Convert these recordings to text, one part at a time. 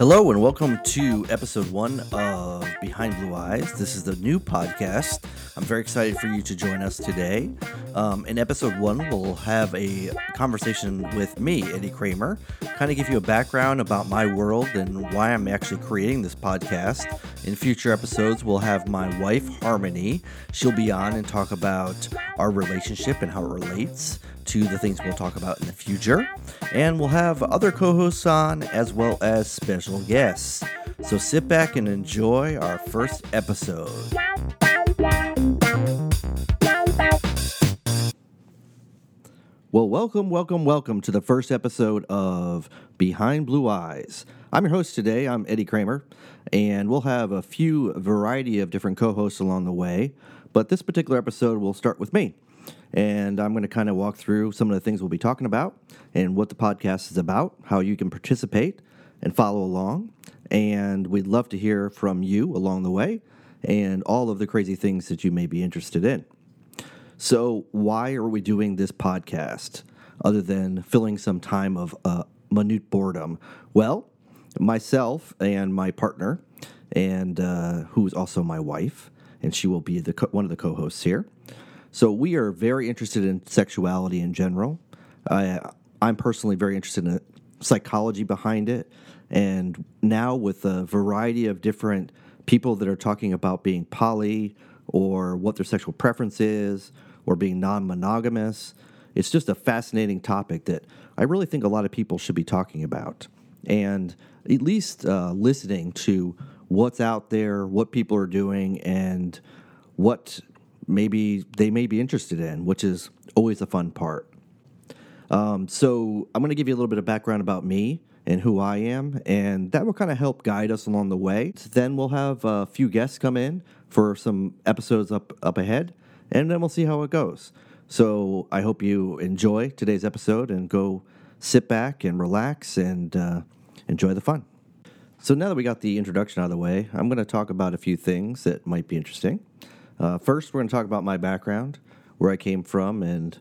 Hello and welcome to episode one of Behind Blue Eyes. This is the new podcast. I'm very excited for you to join us today. Um, in episode one, we'll have a conversation with me, Eddie Kramer, kind of give you a background about my world and why I'm actually creating this podcast. In future episodes, we'll have my wife, Harmony. She'll be on and talk about our relationship and how it relates to the things we'll talk about in the future. And we'll have other co hosts on as well as special guests. So sit back and enjoy our first episode. Well, welcome, welcome, welcome to the first episode of Behind Blue Eyes. I'm your host today. I'm Eddie Kramer, and we'll have a few variety of different co-hosts along the way. But this particular episode will start with me, and I'm going to kind of walk through some of the things we'll be talking about and what the podcast is about, how you can participate and follow along, and we'd love to hear from you along the way and all of the crazy things that you may be interested in. So, why are we doing this podcast other than filling some time of uh, minute boredom? Well, myself and my partner, and uh, who's also my wife, and she will be the co- one of the co-hosts here. So we are very interested in sexuality in general. I'm personally very interested in the psychology behind it, and now with a variety of different people that are talking about being poly or what their sexual preference is or being non monogamous. It's just a fascinating topic that I really think a lot of people should be talking about and at least uh, listening to what's out there, what people are doing, and what maybe they may be interested in, which is always a fun part. Um, so, I'm going to give you a little bit of background about me and who I am, and that will kind of help guide us along the way. Then we'll have a few guests come in for some episodes up up ahead, and then we'll see how it goes. So I hope you enjoy today's episode and go sit back and relax and uh, enjoy the fun. So now that we got the introduction out of the way, I'm going to talk about a few things that might be interesting. Uh, first, we're going to talk about my background, where I came from, and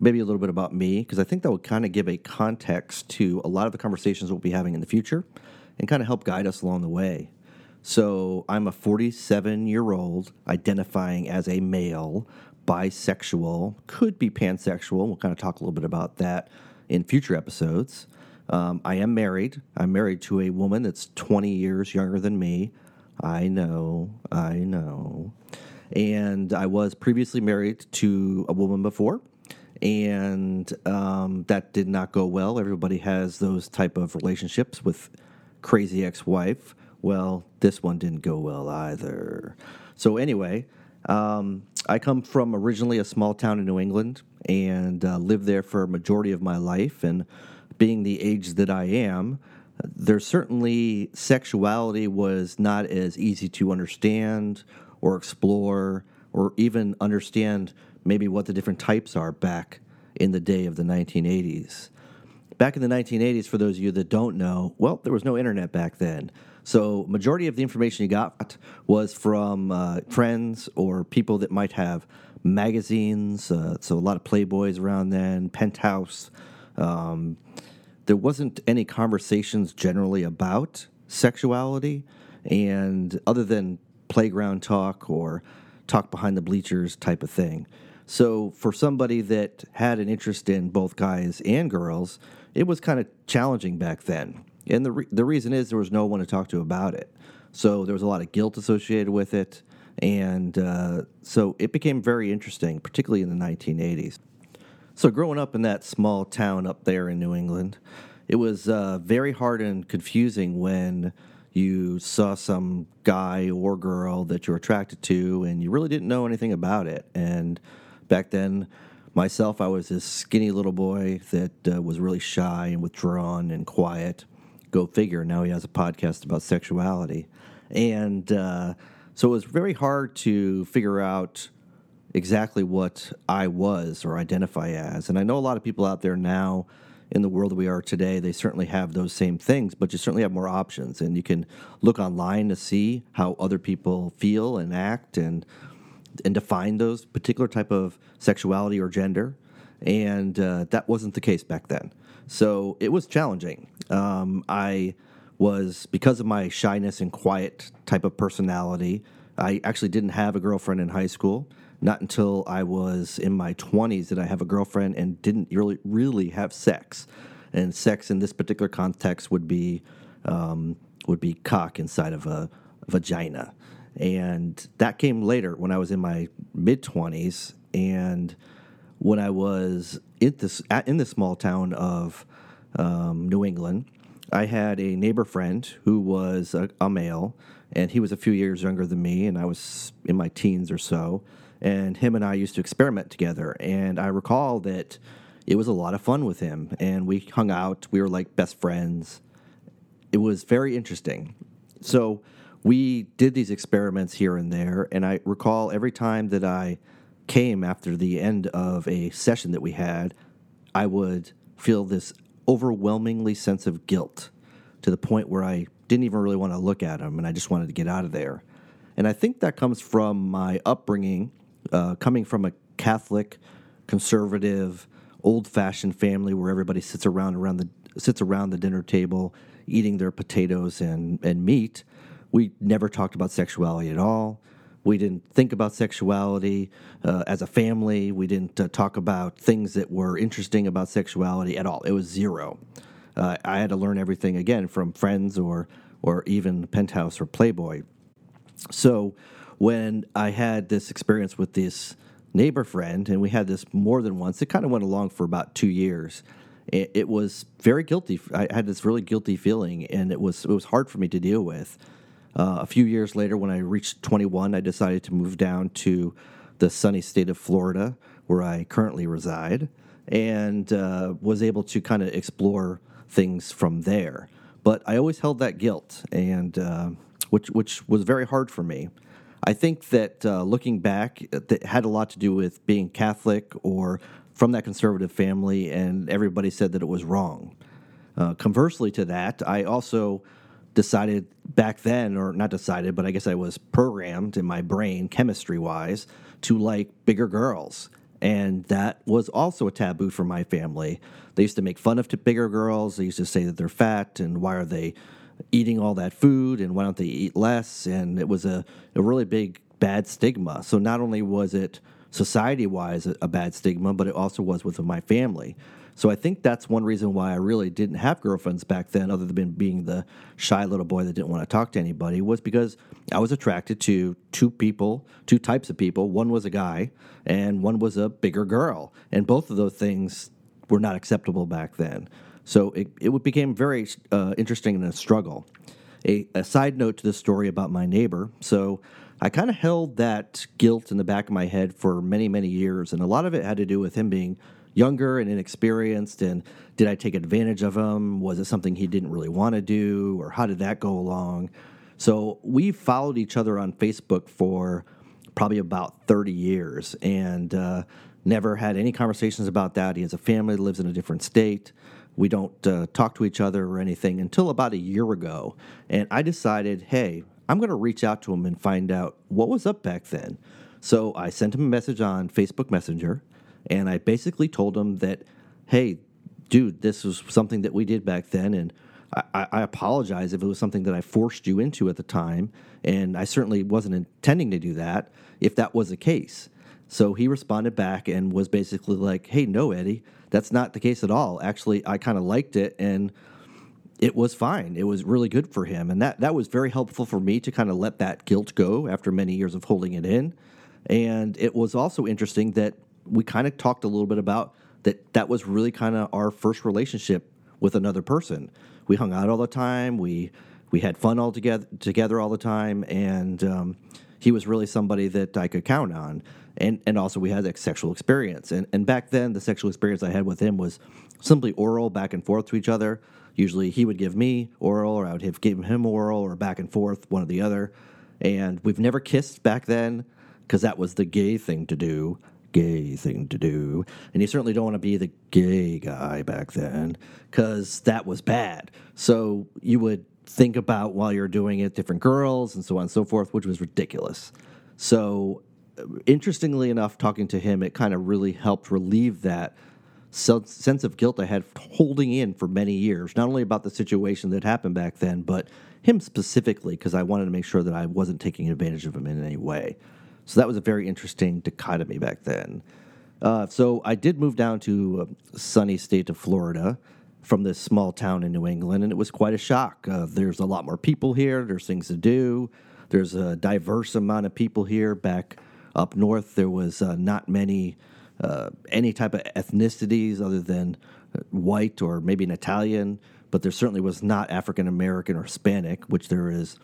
maybe a little bit about me, because I think that will kind of give a context to a lot of the conversations we'll be having in the future and kind of help guide us along the way. So I'm a 47 year old identifying as a male, bisexual, could be pansexual. We'll kind of talk a little bit about that in future episodes. Um, I am married. I'm married to a woman that's 20 years younger than me. I know, I know. And I was previously married to a woman before, and um, that did not go well. Everybody has those type of relationships with crazy ex-wife. Well, this one didn't go well either. So anyway, um, I come from originally a small town in New England and uh, lived there for a majority of my life. And being the age that I am, there certainly sexuality was not as easy to understand or explore or even understand maybe what the different types are back in the day of the 1980s. Back in the 1980s, for those of you that don't know, well, there was no internet back then. So, majority of the information you got was from uh, friends or people that might have magazines. Uh, so, a lot of Playboys around then, Penthouse. Um, there wasn't any conversations generally about sexuality, and other than playground talk or talk behind the bleachers type of thing. So, for somebody that had an interest in both guys and girls, it was kind of challenging back then. And the, re- the reason is there was no one to talk to about it. So there was a lot of guilt associated with it. And uh, so it became very interesting, particularly in the 1980s. So growing up in that small town up there in New England, it was uh, very hard and confusing when you saw some guy or girl that you were attracted to and you really didn't know anything about it. And back then, myself, I was this skinny little boy that uh, was really shy and withdrawn and quiet. Go figure. Now he has a podcast about sexuality. And uh, so it was very hard to figure out exactly what I was or identify as. And I know a lot of people out there now in the world we are today, they certainly have those same things, but you certainly have more options. And you can look online to see how other people feel and act and and define those particular type of sexuality or gender. And uh, that wasn't the case back then. So it was challenging. Um, I was because of my shyness and quiet type of personality. I actually didn't have a girlfriend in high school. Not until I was in my 20s did I have a girlfriend and didn't really really have sex. And sex in this particular context would be um, would be cock inside of a vagina. And that came later when I was in my mid 20s and when I was in this in the small town of um, New England, I had a neighbor friend who was a, a, male, and he was a few years younger than me, and I was in my teens or so. And him and I used to experiment together, and I recall that it was a lot of fun with him, and we hung out. We were like best friends. It was very interesting. So we did these experiments here and there, and I recall every time that I came after the end of a session that we had, I would feel this overwhelmingly sense of guilt to the point where I didn't even really want to look at him and I just wanted to get out of there. And I think that comes from my upbringing, uh, coming from a Catholic, conservative, old-fashioned family where everybody sits around around the sits around the dinner table eating their potatoes and, and meat. We never talked about sexuality at all. We didn't think about sexuality uh, as a family. We didn't uh, talk about things that were interesting about sexuality at all. It was zero. Uh, I had to learn everything again from friends or or even Penthouse or Playboy. So when I had this experience with this neighbor friend, and we had this more than once, it kind of went along for about two years. It, it was very guilty. I had this really guilty feeling, and it was it was hard for me to deal with. Uh, a few years later, when I reached 21, I decided to move down to the sunny state of Florida, where I currently reside, and uh, was able to kind of explore things from there. But I always held that guilt, and uh, which which was very hard for me. I think that uh, looking back, that had a lot to do with being Catholic or from that conservative family, and everybody said that it was wrong. Uh, conversely to that, I also decided back then, or not decided, but I guess I was programmed in my brain, chemistry wise, to like bigger girls. And that was also a taboo for my family. They used to make fun of bigger girls. They used to say that they're fat and why are they eating all that food and why don't they eat less? And it was a, a really big bad stigma. So not only was it society wise a, a bad stigma, but it also was within my family. So I think that's one reason why I really didn't have girlfriends back then, other than being the shy little boy that didn't want to talk to anybody, was because I was attracted to two people, two types of people. One was a guy, and one was a bigger girl. And both of those things were not acceptable back then. So it, it became very uh, interesting and a struggle. A, a side note to the story about my neighbor. So I kind of held that guilt in the back of my head for many, many years. And a lot of it had to do with him being younger and inexperienced and did I take advantage of him? Was it something he didn't really want to do or how did that go along? So we followed each other on Facebook for probably about 30 years and uh, never had any conversations about that. He has a family that lives in a different state. We don't uh, talk to each other or anything until about a year ago. And I decided, hey, I'm going to reach out to him and find out what was up back then. So I sent him a message on Facebook Messenger and I basically told him that, hey, dude, this was something that we did back then, and I, I, apologize if it was something that I forced you into at the time, and I certainly wasn't intending to do that if that was the case. So he responded back and was basically like, hey, no, Eddie, that's not the case at all. Actually, I kind of liked it, and it was fine. It was really good for him, and that that was very helpful for me to kind of let that guilt go after many years of holding it in. And it was also interesting that we kind of talked a little bit about that that was really kind of our first relationship with another person. We hung out all the time. We we had fun all together together all the time, and um, he was really somebody that I could count on. And and also we had a sexual experience. And and back then the sexual experience I had with him was simply oral back and forth to each other. Usually he would give me oral, or I would have given him oral, or back and forth, one or the other. And we've never kissed back then because that was the gay thing to do gay thing to do. And you certainly don't want to be the gay guy back then because that was bad. So you would think about while you're doing it different girls and so on and so forth, which was ridiculous. So, uh, interestingly enough, talking to him, it kind of really helped relieve that sense of guilt I had holding in for many years, not only about the situation that happened back then, but him specifically, because I wanted to make sure that I wasn't taking advantage of him in any way. So that was a very interesting dichotomy back then. Uh, so I did move down to a sunny state of Florida from this small town in New England, and it was quite a shock. Uh, there's a lot more people here. There's things to do. There's a diverse amount of people here. Back up north, there was uh, not many uh, any type of ethnicities other than uh, white or maybe an Italian, but there certainly was not African American or Hispanic, which there is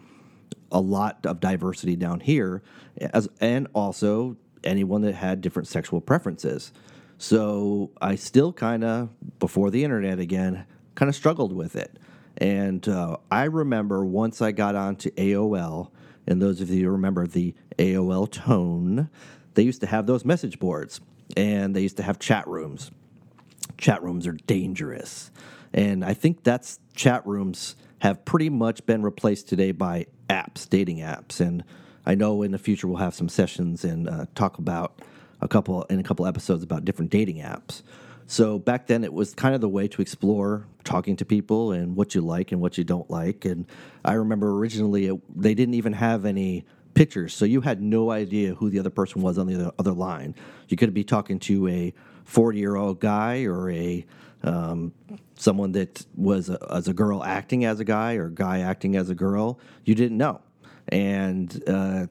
a lot of diversity down here, as and also anyone that had different sexual preferences. So I still kind of, before the internet again, kind of struggled with it. And uh, I remember once I got onto AOL, and those of you who remember the AOL tone, they used to have those message boards and they used to have chat rooms. Chat rooms are dangerous. And I think that's chat rooms have pretty much been replaced today by apps, dating apps. And I know in the future we'll have some sessions and uh, talk about a couple in a couple episodes about different dating apps. So back then it was kind of the way to explore talking to people and what you like and what you don't like. And I remember originally it, they didn't even have any pictures, so you had no idea who the other person was on the other, other line. You could be talking to a 40 year old guy or a um, someone that was a, as a girl acting as a guy or a guy acting as a girl. You didn't know, and uh,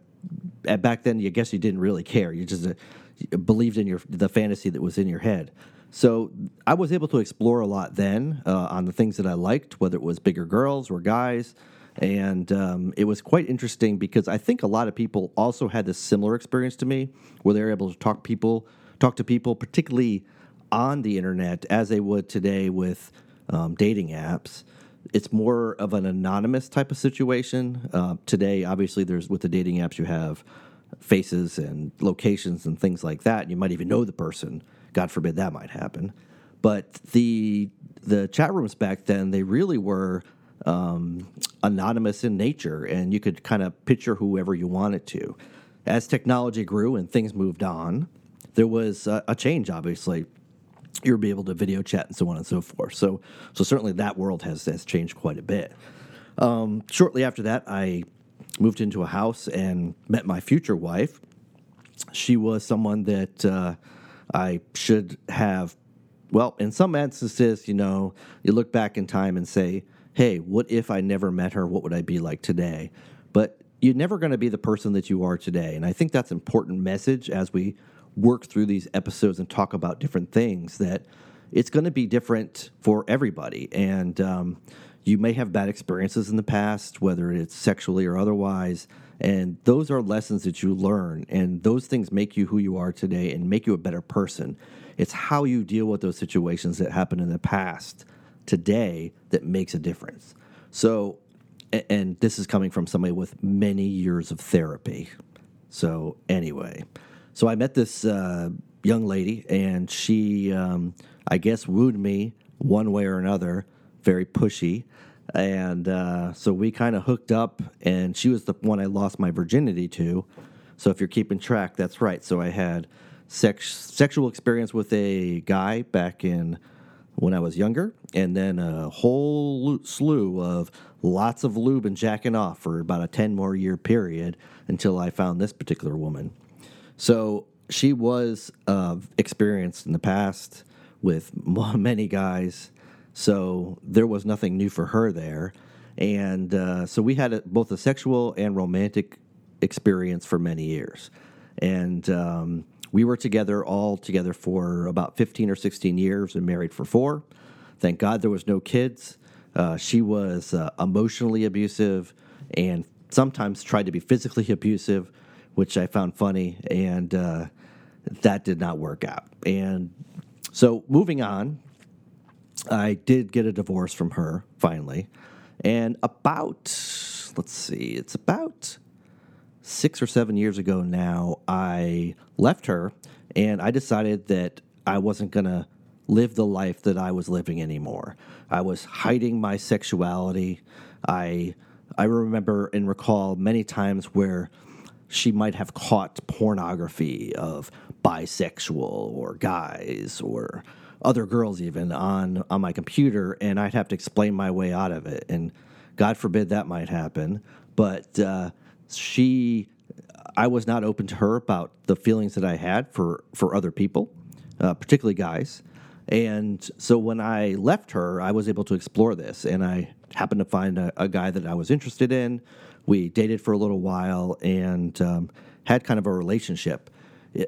back then, I guess you didn't really care. You just uh, believed in your the fantasy that was in your head. So I was able to explore a lot then uh, on the things that I liked, whether it was bigger girls or guys. And um, it was quite interesting because I think a lot of people also had this similar experience to me, where they were able to talk people, talk to people, particularly on the internet, as they would today with um, dating apps. It's more of an anonymous type of situation. Uh, today, obviously, there's with the dating apps, you have faces and locations and things like that. You might even know the person. God forbid that might happen. But the the chat rooms back then, they really were um, anonymous in nature, and you could kind of picture whoever you wanted to. As technology grew and things moved on, there was a, a change, obviously. You would be able to video chat and so on and so forth. So, so certainly that world has, has changed quite a bit. Um, shortly after that, I moved into a house and met my future wife. She was someone that uh, I should have, well, in some instances, you know, you look back in time and say, hey, what if I never met her? What would I be like today? But you're never going to be the person that you are today. And I think that's an important message as we work through these episodes and talk about different things that it's going to be different for everybody. And um, you may have bad experiences in the past, whether it's sexually or otherwise. And those are lessons that you learn. And those things make you who you are today and make you a better person. It's how you deal with those situations that happened in the past today that makes a difference. So, and this is coming from somebody with many years of therapy. So, anyway, so I met this uh, young lady, and she, um, I guess, wooed me one way or another, very pushy. And uh, so we kind of hooked up, and she was the one I lost my virginity to. So, if you're keeping track, that's right. So, I had sex, sexual experience with a guy back in when I was younger, and then a whole slew of lots of lube and jacking off for about a 10 more year period until I found this particular woman. So she was uh, experienced in the past with many guys, so there was nothing new for her there. And uh, so we had a, both a sexual and romantic experience for many years. And um, we were together all together for about 15 or 16 years and married for four. Thank God there was no kids. Uh, she was uh, emotionally abusive and sometimes tried to be physically abusive, which I found funny, and uh, that did not work out. And so, moving on, I did get a divorce from her finally. And about, let's see, it's about six or seven years ago now, I left her and I decided that I wasn't going to live the life that I was living anymore. I was hiding my sexuality. I I remember and recall many times where she might have caught pornography of bisexual or guys or other girls even on on my computer, and I'd have to explain my way out of it. And God forbid that might happen, but uh, she, I was not open to her about the feelings that I had for for other people, uh, particularly guys. And so when I left her, I was able to explore this, and I happened to find a, a guy that I was interested in. We dated for a little while and um, had kind of a relationship.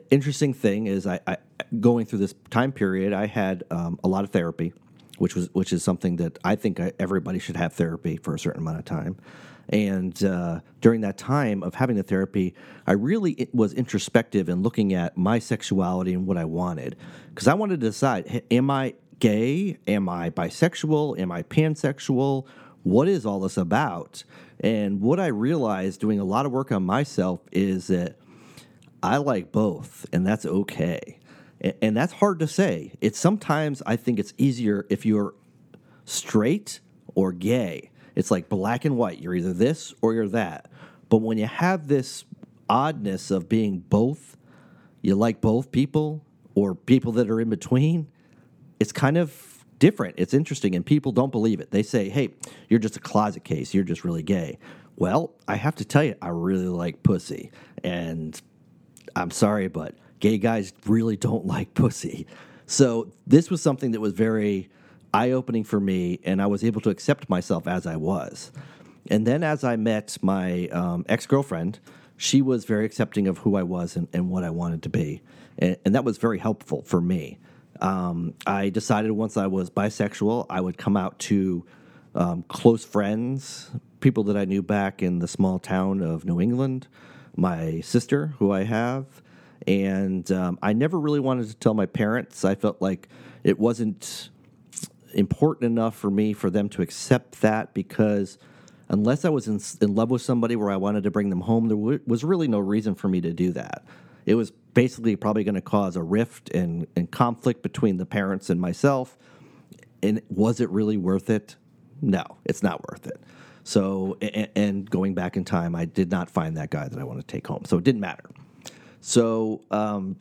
Interesting thing is, I, I going through this time period, I had um, a lot of therapy, which was which is something that I think everybody should have therapy for a certain amount of time. And uh, during that time of having the therapy, I really was introspective in looking at my sexuality and what I wanted. Because I wanted to decide am I gay? Am I bisexual? Am I pansexual? What is all this about? And what I realized doing a lot of work on myself is that I like both, and that's okay. And that's hard to say. It's sometimes I think it's easier if you're straight or gay it's like black and white. You're either this or you're that. But when you have this oddness of being both, you like both people or people that are in between, it's kind of different. It's interesting, and people don't believe it. They say, hey, you're just a closet case. You're just really gay. Well, I have to tell you, I really like pussy. And I'm sorry, but gay guys really don't like pussy. So this was something that was very eye opening for me, and I was able to accept myself as I was. And then as I met my um, ex girlfriend, she was very accepting of who I was and, and what I wanted to be. And, and, that was very helpful for me. Um, I decided once I was bisexual, I would come out to um, close friends, people that I knew back in the small town of New England, my sister, who I have. And um, I never really wanted to tell my parents. I felt like it wasn't important enough for me for them to accept that because unless I was in, in love with somebody where I wanted to bring them home, there was really no reason for me to do that. It was basically probably going to cause a rift and, and conflict between the parents and myself. And was it really worth it? No, it's not worth it. So, and, going back in time, I did not find that guy that I want to take home. So it didn't matter. So, um,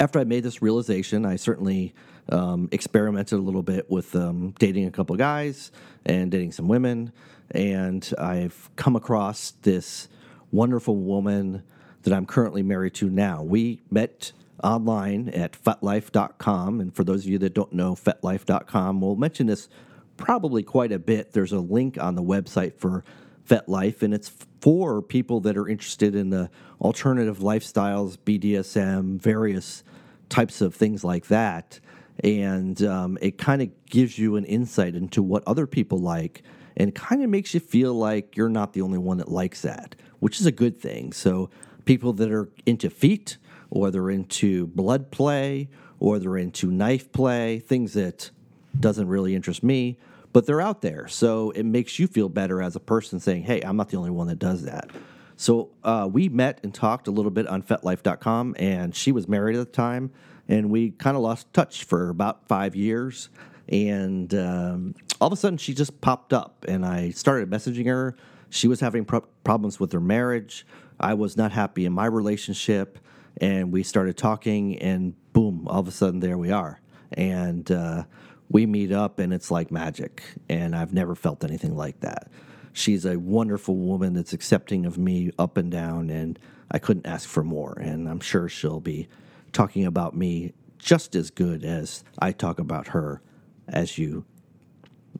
after I made this realization, I certainly um, experimented a little bit with um, dating a couple guys and dating some women. And I've come across this wonderful woman that I'm currently married to now. We met online at fetlife.com. And for those of you that don't know fetlife.com, we'll mention this probably quite a bit. There's a link on the website for FetLife, and it's for people that are interested in the alternative lifestyles, BDSM, various types of things like that and um, it kind of gives you an insight into what other people like and kind of makes you feel like you're not the only one that likes that which is a good thing so people that are into feet or they're into blood play or they're into knife play things that doesn't really interest me but they're out there so it makes you feel better as a person saying hey i'm not the only one that does that so uh, we met and talked a little bit on fetlife.com and she was married at the time and we kind of lost touch for about five years. And um, all of a sudden, she just popped up, and I started messaging her. She was having pro- problems with her marriage. I was not happy in my relationship, and we started talking, and boom, all of a sudden, there we are. And uh, we meet up, and it's like magic. And I've never felt anything like that. She's a wonderful woman that's accepting of me up and down, and I couldn't ask for more. And I'm sure she'll be talking about me just as good as I talk about her as you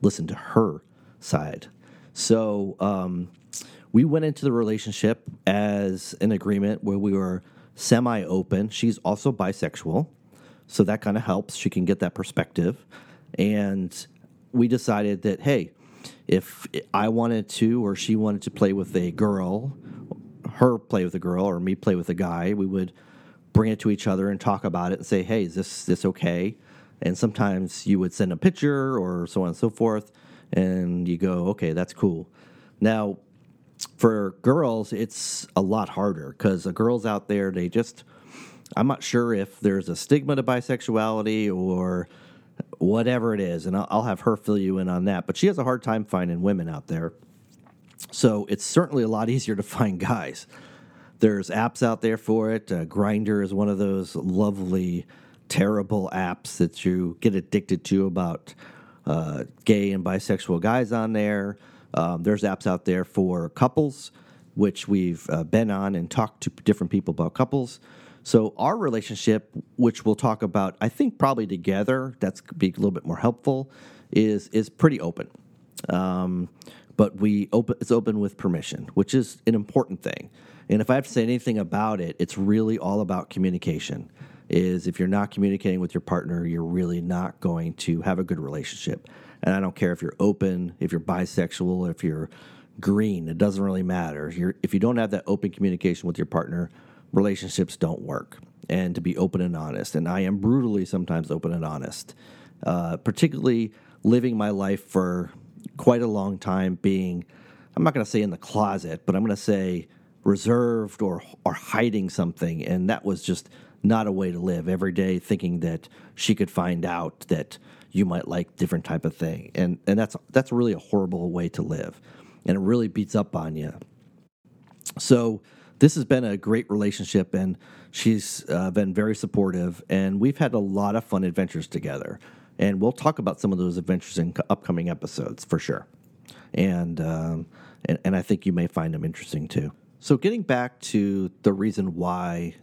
listen to her side. So um, we went into the relationship as an agreement where we were semi open. She's also bisexual. So that kind of helps. She can get that perspective. And we decided that, hey, if I wanted to or she wanted to play with a girl, her play with a girl or me play with a guy, we would bring it to each other and talk about it and say, hey, is this this okay? And sometimes you would send a picture or so on and so forth, and you go, okay, that's cool. Now, for girls, it's a lot harder because the girls out there, they just, I'm not sure if there's a stigma to bisexuality or whatever it is, and I'll, I'll have her fill you in on that. But she has a hard time finding women out there. So it's certainly a lot easier to find guys. There's apps out there for it. Uh, Grindr is one of those lovely terrible apps that you get addicted to about uh, gay and bisexual guys on there. Um, there's apps out there for couples, which we've uh, been on and talked to different people about couples. So our relationship, which we'll talk about, I think probably together, that's be a little bit more helpful, is is pretty open. Um, but we open it's open with permission, which is an important thing. And if I have to say anything about it, it's really all about communication. Is if you're not communicating with your partner, you're really not going to have a good relationship. And I don't care if you're open, if you're bisexual, if you're green, it doesn't really matter. You're, if you don't have that open communication with your partner, relationships don't work. And to be open and honest, and I am brutally sometimes open and honest, uh, particularly living my life for quite a long time being, I'm not going to say in the closet, but I'm going to say reserved or or hiding something, and that was just not a way to live every day thinking that she could find out that you might like different type of thing. And and that's that's really a horrible way to live. And it really beats up on you. So this has been a great relationship and she's uh, been very supportive and we've had a lot of fun adventures together. And we'll talk about some of those adventures in upcoming episodes for sure. And um, and, and i think you may find them interesting too. So getting back to the reason why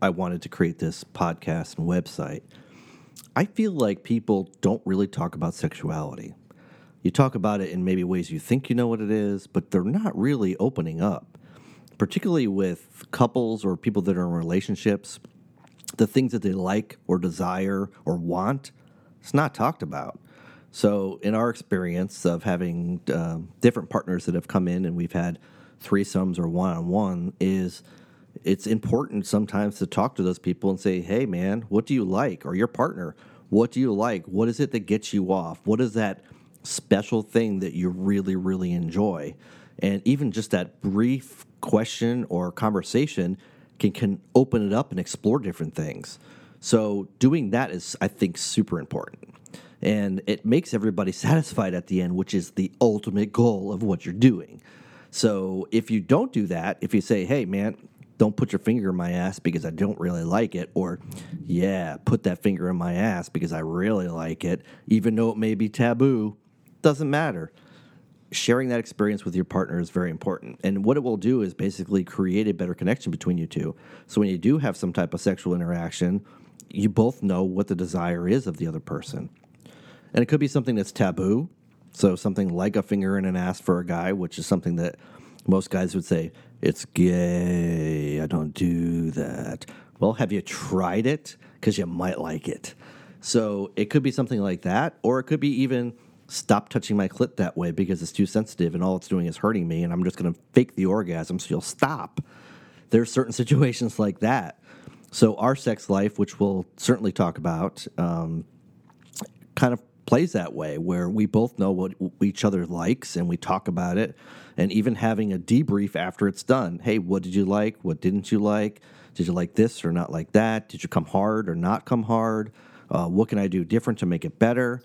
I wanted to create this podcast and website, I feel like people don't really talk about sexuality. You talk about it in maybe ways you think you know what it is, but they're not really opening up, particularly with couples or people that are in relationships. The things that they like or desire or want, it's not talked about. So, in our experience of having uh, different partners that have come in and we've had threesomes or one on one, is it's important sometimes to talk to those people and say, hey, man, what do you like? Or your partner, what do you like? What is it that gets you off? What is that special thing that you really, really enjoy? And even just that brief question or conversation can, can open it up and explore different things. So, doing that is, I think, super important. And it makes everybody satisfied at the end, which is the ultimate goal of what you're doing. So, if you don't do that, if you say, hey, man, don't put your finger in my ass because I don't really like it, or yeah, put that finger in my ass because I really like it, even though it may be taboo, doesn't matter. Sharing that experience with your partner is very important. And what it will do is basically create a better connection between you two. So when you do have some type of sexual interaction, you both know what the desire is of the other person. And it could be something that's taboo. So something like a finger in an ass for a guy, which is something that most guys would say, it's gay. I don't do that. Well, have you tried it? Because you might like it. So it could be something like that, or it could be even stop touching my clit that way because it's too sensitive and all it's doing is hurting me, and I'm just going to fake the orgasm so you'll stop. There's certain situations like that. So our sex life, which we'll certainly talk about, um, kind of plays that way where we both know what each other likes and we talk about it and even having a debrief after it's done. Hey, what did you like? What didn't you like? Did you like this or not like that? Did you come hard or not come hard? Uh, what can I do different to make it better?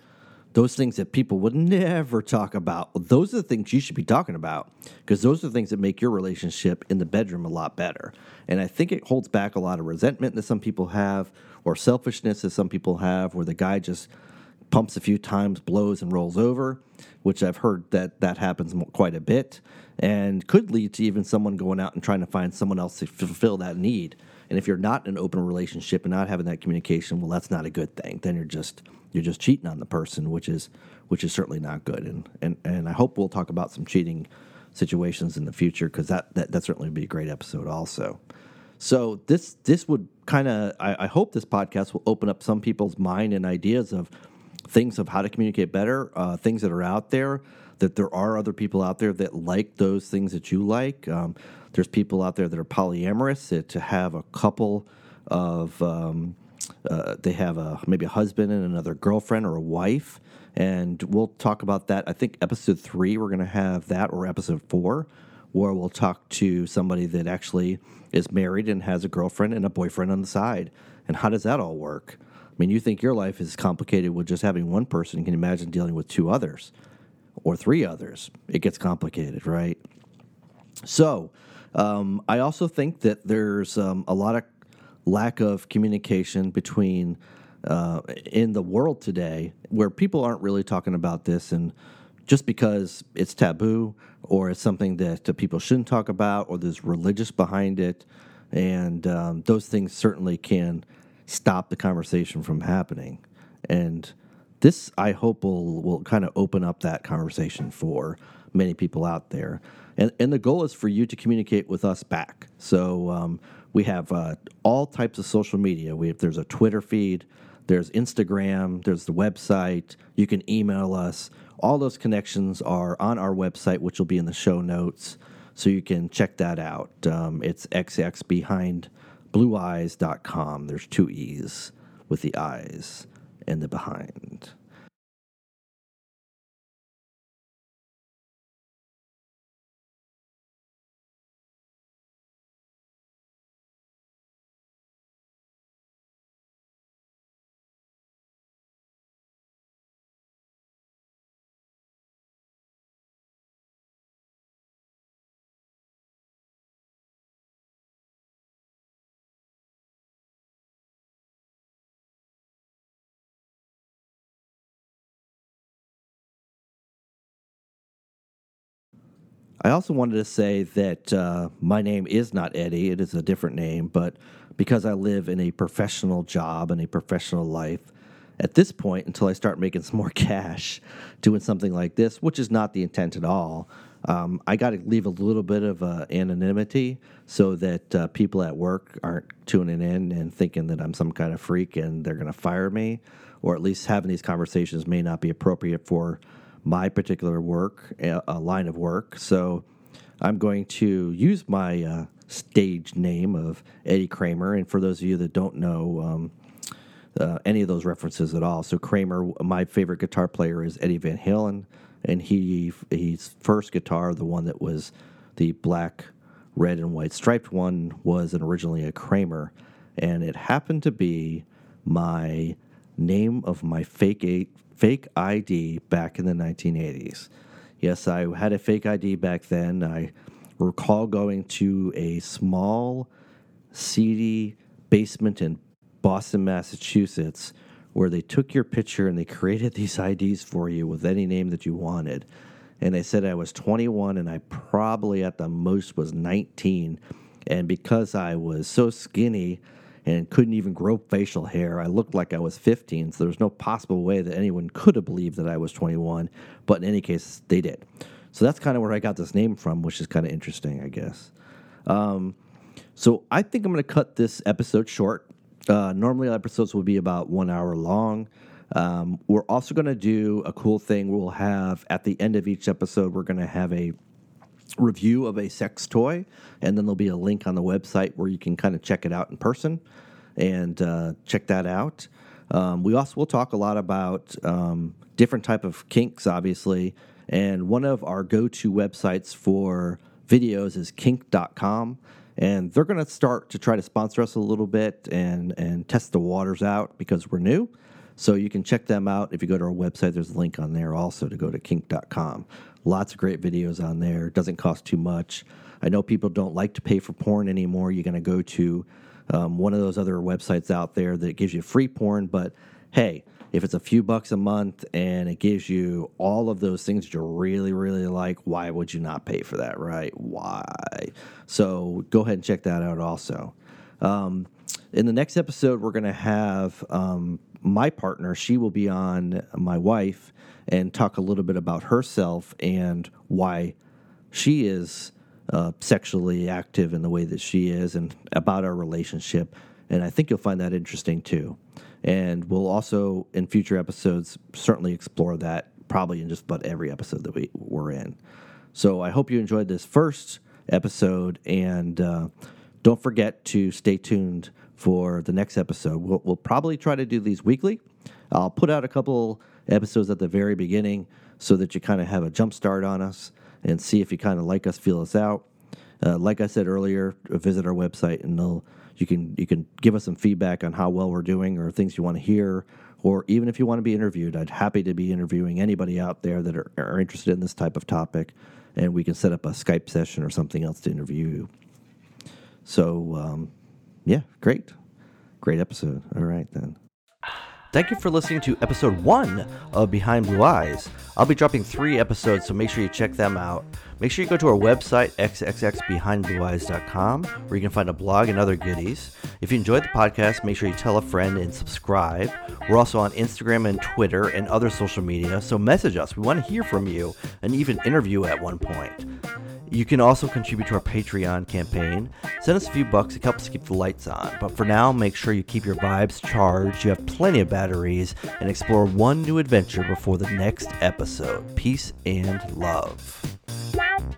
Those things that people would never talk about. Those are the things you should be talking about because those are the things that make your relationship in the bedroom a lot better. And I think it holds back a lot of resentment that some people have or selfishness that some people have where the guy just pumps a few times, blows, and rolls over, which I've heard that that happens quite a bit, and could lead to even someone going out and trying to find someone else to fulfill that need. And if you're not in an open relationship and not having that communication, well, that's not a good thing. Then you're just you're just cheating on the person, which is which is certainly not good. And and and I hope we'll talk about some cheating situations in the future because that, that that certainly would be a great episode also. So this this would kind of I, I hope this podcast will open up some people's mind and ideas of things of how to communicate better, uh, things that are out there, that there are other people out there that like those things that you like. Um, there's people out there that are polyamorous, that to have a couple of, um, uh, they have a maybe a husband and another girlfriend or a wife. And we'll talk about that. I think episode three, we're going to have that, or episode four, where we'll talk to somebody that actually is married and has a girlfriend and a boyfriend on the side. And how does that all work? I mean, you think your life is complicated with just having one person. You can imagine dealing with two others or three others. It gets complicated, right? So, um, I also think that there's um, a lot of lack of communication between uh, in the world today, where people aren't really talking about this, and just because it's taboo or it's something that uh, people shouldn't talk about, or there's religious behind it, and um, those things certainly can stop the conversation from happening. And this, I hope, will will kind of open up that conversation for many people out there. And, and the goal is for you to communicate with us back. So um, we have uh, all types of social media. We have, there's a Twitter feed, there's Instagram, there's the website. You can email us. All those connections are on our website, which will be in the show notes. So you can check that out. Um, it's xxbehindblueeyes.com. There's two E's with the eyes and the behind. I also wanted to say that uh, my name is not Eddie, it is a different name, but because I live in a professional job and a professional life, at this point, until I start making some more cash doing something like this, which is not the intent at all, um, I got to leave a little bit of uh, anonymity so that uh, people at work aren't tuning in and thinking that I'm some kind of freak and they're going to fire me, or at least having these conversations may not be appropriate for my particular work, a line of work. So I'm going to use my uh, stage name of Eddie Kramer. And for those of you that don't know um, uh, any of those references at all, so Kramer, my favorite guitar player is Eddie Van Halen, and he his first guitar, the one that was the black, red, and white striped one, was originally a Kramer, and it happened to be my name of my fake eight fake ID back in the 1980s. Yes, I had a fake ID back then. I recall going to a small, seedy basement in Boston, Massachusetts, where they took your picture and they created these IDs for you with any name that you wanted. And they said I was 21 and I probably at the most was 19. And because I was so skinny, and couldn't even grow facial hair. I looked like I was 15, so there was no possible way that anyone could have believed that I was 21. But in any case, they did. So that's kind of where I got this name from, which is kind of interesting, I guess. Um, so I think I'm going to cut this episode short. Uh, normally, episodes will be about one hour long. Um, we're also going to do a cool thing. We'll have at the end of each episode, we're going to have a review of a sex toy, and then there'll be a link on the website where you can kind of check it out in person and uh, check that out. Um, we also will talk a lot about um, different type of kinks, obviously, and one of our go-to websites for videos is kink.com and they're going to start to try to sponsor us a little bit and and test the waters out because we're new. So you can check them out. If you go to our website there's a link on there also to go to kink.com Lots of great videos on there. Doesn't cost too much. I know people don't like to pay for porn anymore. You're going to go to um, one of those other websites out there that gives you free porn, but hey, if it's a few bucks a month and it gives you all of those things that you really, really like, why would you not pay for that, right? Why? So go ahead and check that out also. Um, in the next episode, we're going to have um, my partner. She will be on my wife and talk a little bit about herself and why she is uh, sexually active in the way that she is and about our relationship. And I think you'll find that interesting too. And we'll also, in future episodes, certainly explore that probably in just about every episode that we, we're in. So I hope you enjoyed this first episode. And uh, don't forget to stay tuned for the next episode. We'll, we'll probably try to do these weekly. I'll put out a couple episodes at the very beginning so that you kind of have a jump start on us and see if you kind of like us, feel us out. Uh, like I said earlier, visit our website and they'll, you can you can give us some feedback on how well we're doing or things you want to hear, or even if you want to be interviewed. I'd happy to be interviewing anybody out there that are, are interested in this type of topic, and we can set up a Skype session or something else to interview you. So, um, yeah, great. Great episode. All right, then. Thank you for listening to episode one of Behind Blue Eyes. I'll be dropping three episodes, so make sure you check them out. Make sure you go to our website, xxbehindblueeyes.com, where you can find a blog and other goodies. If you enjoyed the podcast, make sure you tell a friend and subscribe. We're also on Instagram and Twitter and other social media, so message us. We want to hear from you and even interview at one point. You can also contribute to our Patreon campaign. Send us a few bucks, it helps keep the lights on. But for now, make sure you keep your vibes charged, you have plenty of batteries, and explore one new adventure before the next episode. Peace and love. Bye.